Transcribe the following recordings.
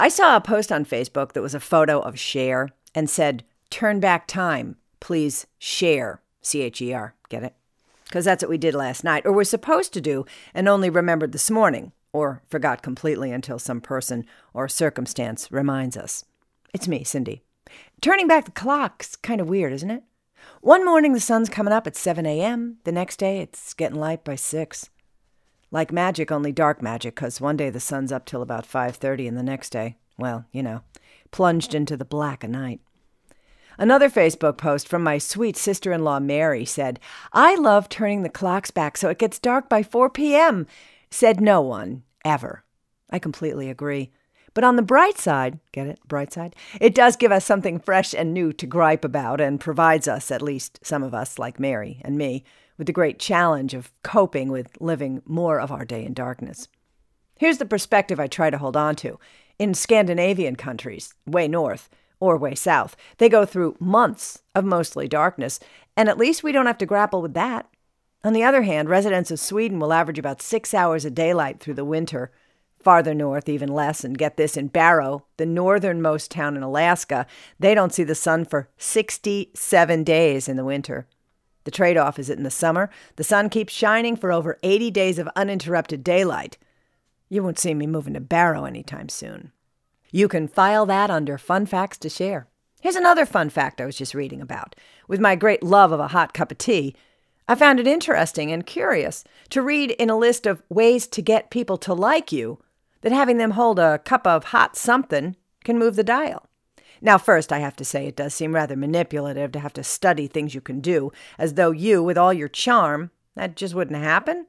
I saw a post on Facebook that was a photo of Cher and said, Turn back time, please share. C H E R. Get it? Because that's what we did last night, or we're supposed to do, and only remembered this morning, or forgot completely until some person or circumstance reminds us. It's me, Cindy. Turning back the clock's kind of weird, isn't it? One morning the sun's coming up at 7 a.m., the next day it's getting light by 6. Like magic, only dark magic, 'cause one day the sun's up till about 5.30 and the next day, well, you know, plunged into the black of night. Another Facebook post from my sweet sister in law, Mary, said, I love turning the clocks back so it gets dark by 4 p.m., said no one, ever. I completely agree. But on the bright side, get it? Bright side? It does give us something fresh and new to gripe about and provides us, at least some of us, like Mary and me, with the great challenge of coping with living more of our day in darkness. Here's the perspective I try to hold on to. In Scandinavian countries, way north, or way south, they go through months of mostly darkness, and at least we don't have to grapple with that. On the other hand, residents of Sweden will average about six hours of daylight through the winter. Farther north, even less, and get this in Barrow, the northernmost town in Alaska, they don't see the sun for 67 days in the winter. The trade off is that in the summer, the sun keeps shining for over 80 days of uninterrupted daylight. You won't see me moving to Barrow anytime soon. You can file that under fun facts to share. Here's another fun fact I was just reading about. With my great love of a hot cup of tea, I found it interesting and curious to read in a list of ways to get people to like you that having them hold a cup of hot something can move the dial. Now, first, I have to say it does seem rather manipulative to have to study things you can do, as though you, with all your charm, that just wouldn't happen.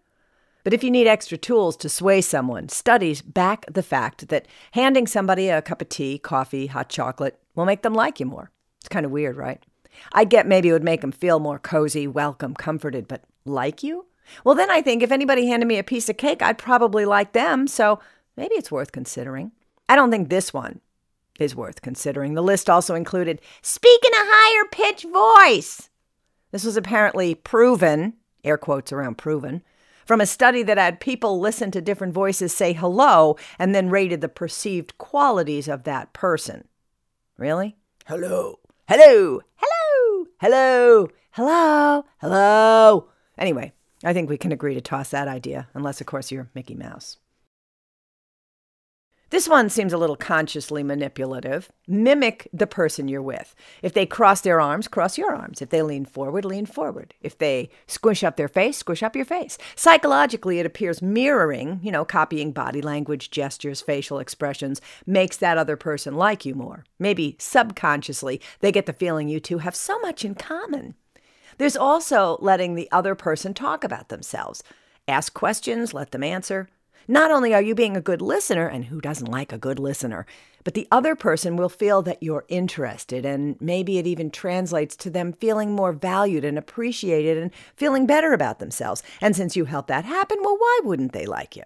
But if you need extra tools to sway someone, studies back the fact that handing somebody a cup of tea, coffee, hot chocolate will make them like you more. It's kind of weird, right? I get maybe it would make them feel more cozy, welcome, comforted, but like you? Well, then I think if anybody handed me a piece of cake, I'd probably like them, so maybe it's worth considering. I don't think this one is worth considering. The list also included speak in a higher pitch voice. This was apparently proven, air quotes around proven, from a study that had people listen to different voices say hello and then rated the perceived qualities of that person. Really? Hello. Hello. Hello. Hello. Hello. Hello. Anyway, I think we can agree to toss that idea, unless, of course, you're Mickey Mouse. This one seems a little consciously manipulative. Mimic the person you're with. If they cross their arms, cross your arms. If they lean forward, lean forward. If they squish up their face, squish up your face. Psychologically, it appears mirroring, you know, copying body language, gestures, facial expressions, makes that other person like you more. Maybe subconsciously, they get the feeling you two have so much in common. There's also letting the other person talk about themselves. Ask questions, let them answer. Not only are you being a good listener, and who doesn't like a good listener, but the other person will feel that you're interested, and maybe it even translates to them feeling more valued and appreciated and feeling better about themselves. And since you help that happen, well, why wouldn't they like you?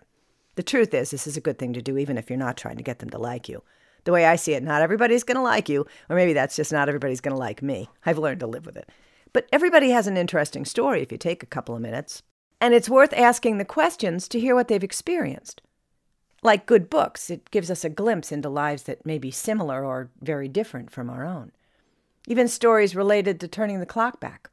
The truth is, this is a good thing to do, even if you're not trying to get them to like you. The way I see it, not everybody's going to like you, or maybe that's just not everybody's going to like me. I've learned to live with it. But everybody has an interesting story if you take a couple of minutes. And it's worth asking the questions to hear what they've experienced. Like good books, it gives us a glimpse into lives that may be similar or very different from our own. Even stories related to turning the clock back.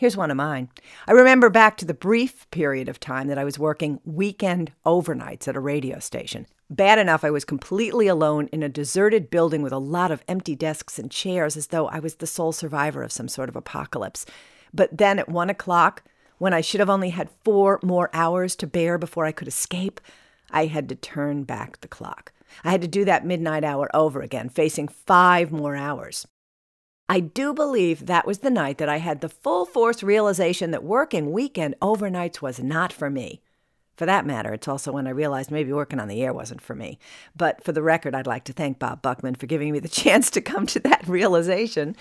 Here's one of mine. I remember back to the brief period of time that I was working weekend overnights at a radio station. Bad enough, I was completely alone in a deserted building with a lot of empty desks and chairs as though I was the sole survivor of some sort of apocalypse. But then at one o'clock, when I should have only had four more hours to bear before I could escape, I had to turn back the clock. I had to do that midnight hour over again, facing five more hours. I do believe that was the night that I had the full force realization that working weekend overnights was not for me. For that matter, it's also when I realized maybe working on the air wasn't for me. But for the record, I'd like to thank Bob Buckman for giving me the chance to come to that realization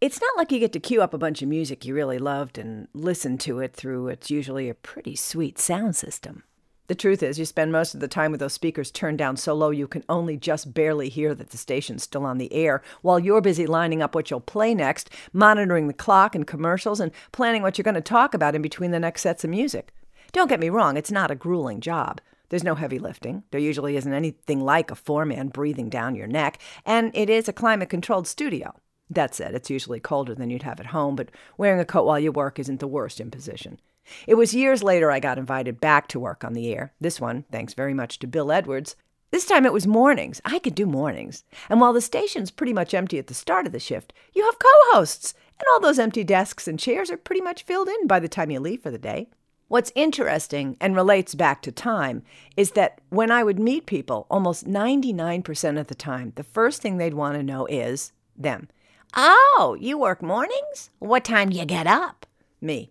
it's not like you get to queue up a bunch of music you really loved and listen to it through it's usually a pretty sweet sound system. The truth is, you spend most of the time with those speakers turned down so low you can only just barely hear that the station's still on the air while you're busy lining up what you'll play next, monitoring the clock and commercials, and planning what you're going to talk about in between the next sets of music. Don't get me wrong, it's not a grueling job. There's no heavy lifting. There usually isn't anything like a foreman breathing down your neck, and it is a climate controlled studio. That said, it's usually colder than you'd have at home, but wearing a coat while you work isn't the worst imposition. It was years later I got invited back to work on the air. This one, thanks very much to Bill Edwards. This time it was mornings. I could do mornings. And while the station's pretty much empty at the start of the shift, you have co hosts, and all those empty desks and chairs are pretty much filled in by the time you leave for the day. What's interesting and relates back to time is that when I would meet people, almost 99% of the time, the first thing they'd want to know is them. Oh, you work mornings? What time do you get up? Me.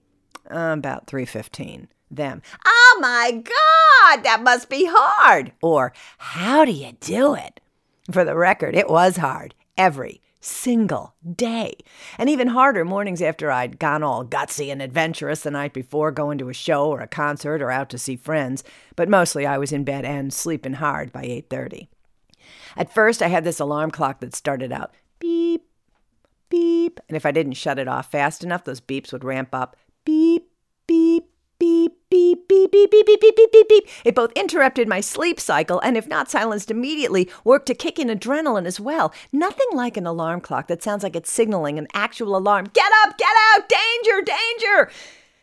Uh, about 3:15. Them. Oh my god, that must be hard. Or how do you do it? For the record, it was hard every single day. And even harder mornings after I'd gone all gutsy and adventurous the night before going to a show or a concert or out to see friends, but mostly I was in bed and sleeping hard by 8:30. At first I had this alarm clock that started out beep beep, and if I didn't shut it off fast enough, those beeps would ramp up beep, beep, beep, beep, beep, beep, beep, beep, beep, beep, beep, beep. It both interrupted my sleep cycle and, if not silenced immediately, worked to kick in adrenaline as well. Nothing like an alarm clock that sounds like it's signaling an actual alarm. Get up, get out, danger, danger.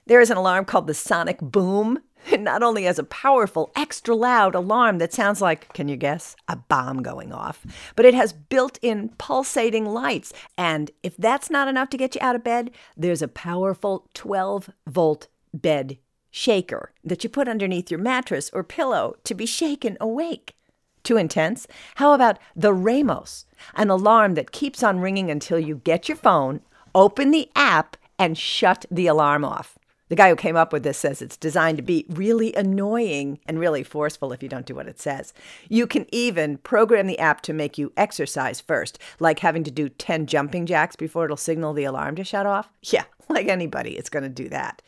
There is an alarm called the Sonic Bomb. Not only has a powerful, extra loud alarm that sounds like, can you guess, a bomb going off, but it has built in pulsating lights. And if that's not enough to get you out of bed, there's a powerful 12 volt bed shaker that you put underneath your mattress or pillow to be shaken awake. Too intense? How about the Ramos, an alarm that keeps on ringing until you get your phone, open the app, and shut the alarm off? The guy who came up with this says it's designed to be really annoying and really forceful if you don't do what it says. You can even program the app to make you exercise first, like having to do 10 jumping jacks before it'll signal the alarm to shut off. Yeah, like anybody, it's going to do that.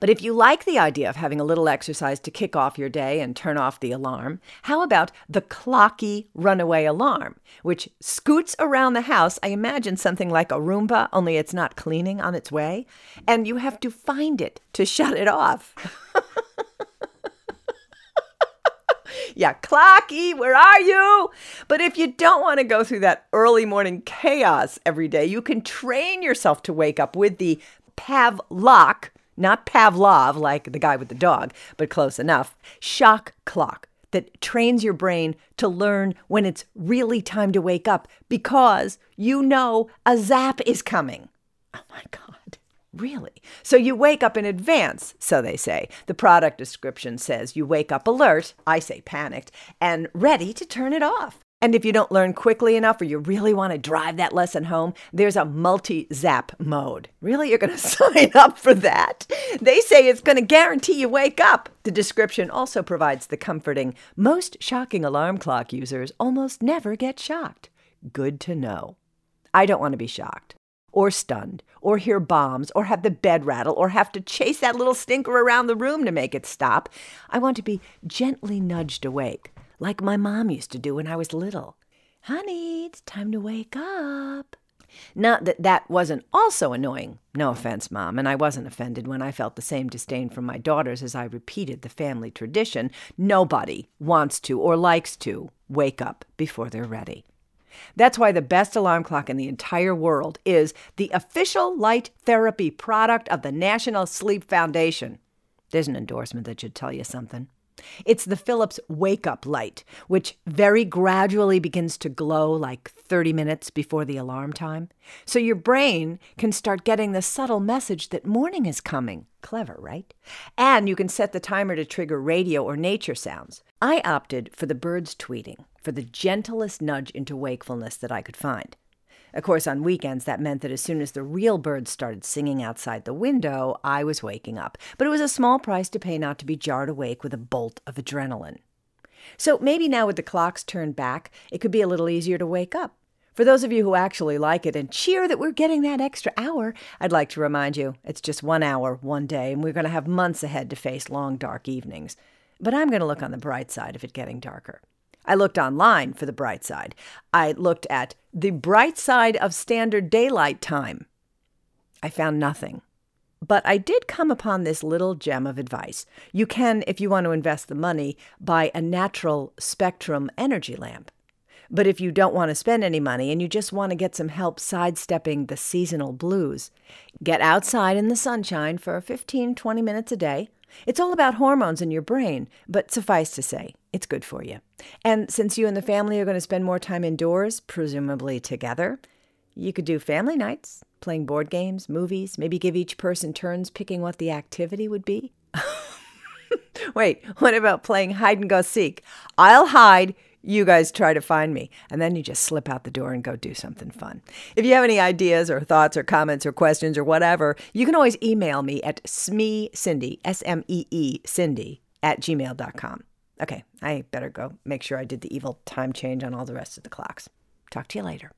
But if you like the idea of having a little exercise to kick off your day and turn off the alarm, how about the clocky runaway alarm, which scoots around the house? I imagine something like a Roomba, only it's not cleaning on its way, and you have to find it to shut it off. yeah, Clocky, where are you? But if you don't want to go through that early morning chaos every day, you can train yourself to wake up with the Pavlok not Pavlov, like the guy with the dog, but close enough, shock clock that trains your brain to learn when it's really time to wake up because you know a zap is coming. Oh my God. Really? So you wake up in advance, so they say. The product description says you wake up alert, I say panicked, and ready to turn it off. And if you don't learn quickly enough or you really want to drive that lesson home, there's a multi zap mode. Really? You're going to sign up for that? They say it's going to guarantee you wake up. The description also provides the comforting most shocking alarm clock users almost never get shocked. Good to know. I don't want to be shocked or stunned or hear bombs or have the bed rattle or have to chase that little stinker around the room to make it stop. I want to be gently nudged awake like my mom used to do when I was little. Honey, it's time to wake up. Not that that wasn't also annoying. No offense, Mom, and I wasn't offended when I felt the same disdain from my daughters as I repeated the family tradition. Nobody wants to or likes to wake up before they're ready. That's why the best alarm clock in the entire world is the official light therapy product of the National Sleep Foundation. There's an endorsement that should tell you something. It's the Philips wake up light, which very gradually begins to glow like 30 minutes before the alarm time. So your brain can start getting the subtle message that morning is coming. Clever, right? And you can set the timer to trigger radio or nature sounds. I opted for the birds tweeting, for the gentlest nudge into wakefulness that I could find. Of course, on weekends, that meant that as soon as the real birds started singing outside the window, I was waking up. But it was a small price to pay not to be jarred awake with a bolt of adrenaline. So maybe now with the clocks turned back, it could be a little easier to wake up. For those of you who actually like it and cheer that we're getting that extra hour, I'd like to remind you it's just one hour, one day, and we're going to have months ahead to face long, dark evenings. But I'm going to look on the bright side of it getting darker. I looked online for the bright side. I looked at the bright side of standard daylight time. I found nothing. But I did come upon this little gem of advice. You can, if you want to invest the money, buy a natural spectrum energy lamp. But if you don't want to spend any money and you just want to get some help sidestepping the seasonal blues, get outside in the sunshine for 15, 20 minutes a day. It's all about hormones in your brain, but suffice to say, it's good for you. And since you and the family are going to spend more time indoors, presumably together, you could do family nights, playing board games, movies, maybe give each person turns picking what the activity would be. Wait, what about playing hide and go seek? I'll hide, you guys try to find me. And then you just slip out the door and go do something fun. If you have any ideas or thoughts or comments or questions or whatever, you can always email me at smee cindy, S M E E Cindy, at gmail.com. Okay, I better go make sure I did the evil time change on all the rest of the clocks. Talk to you later.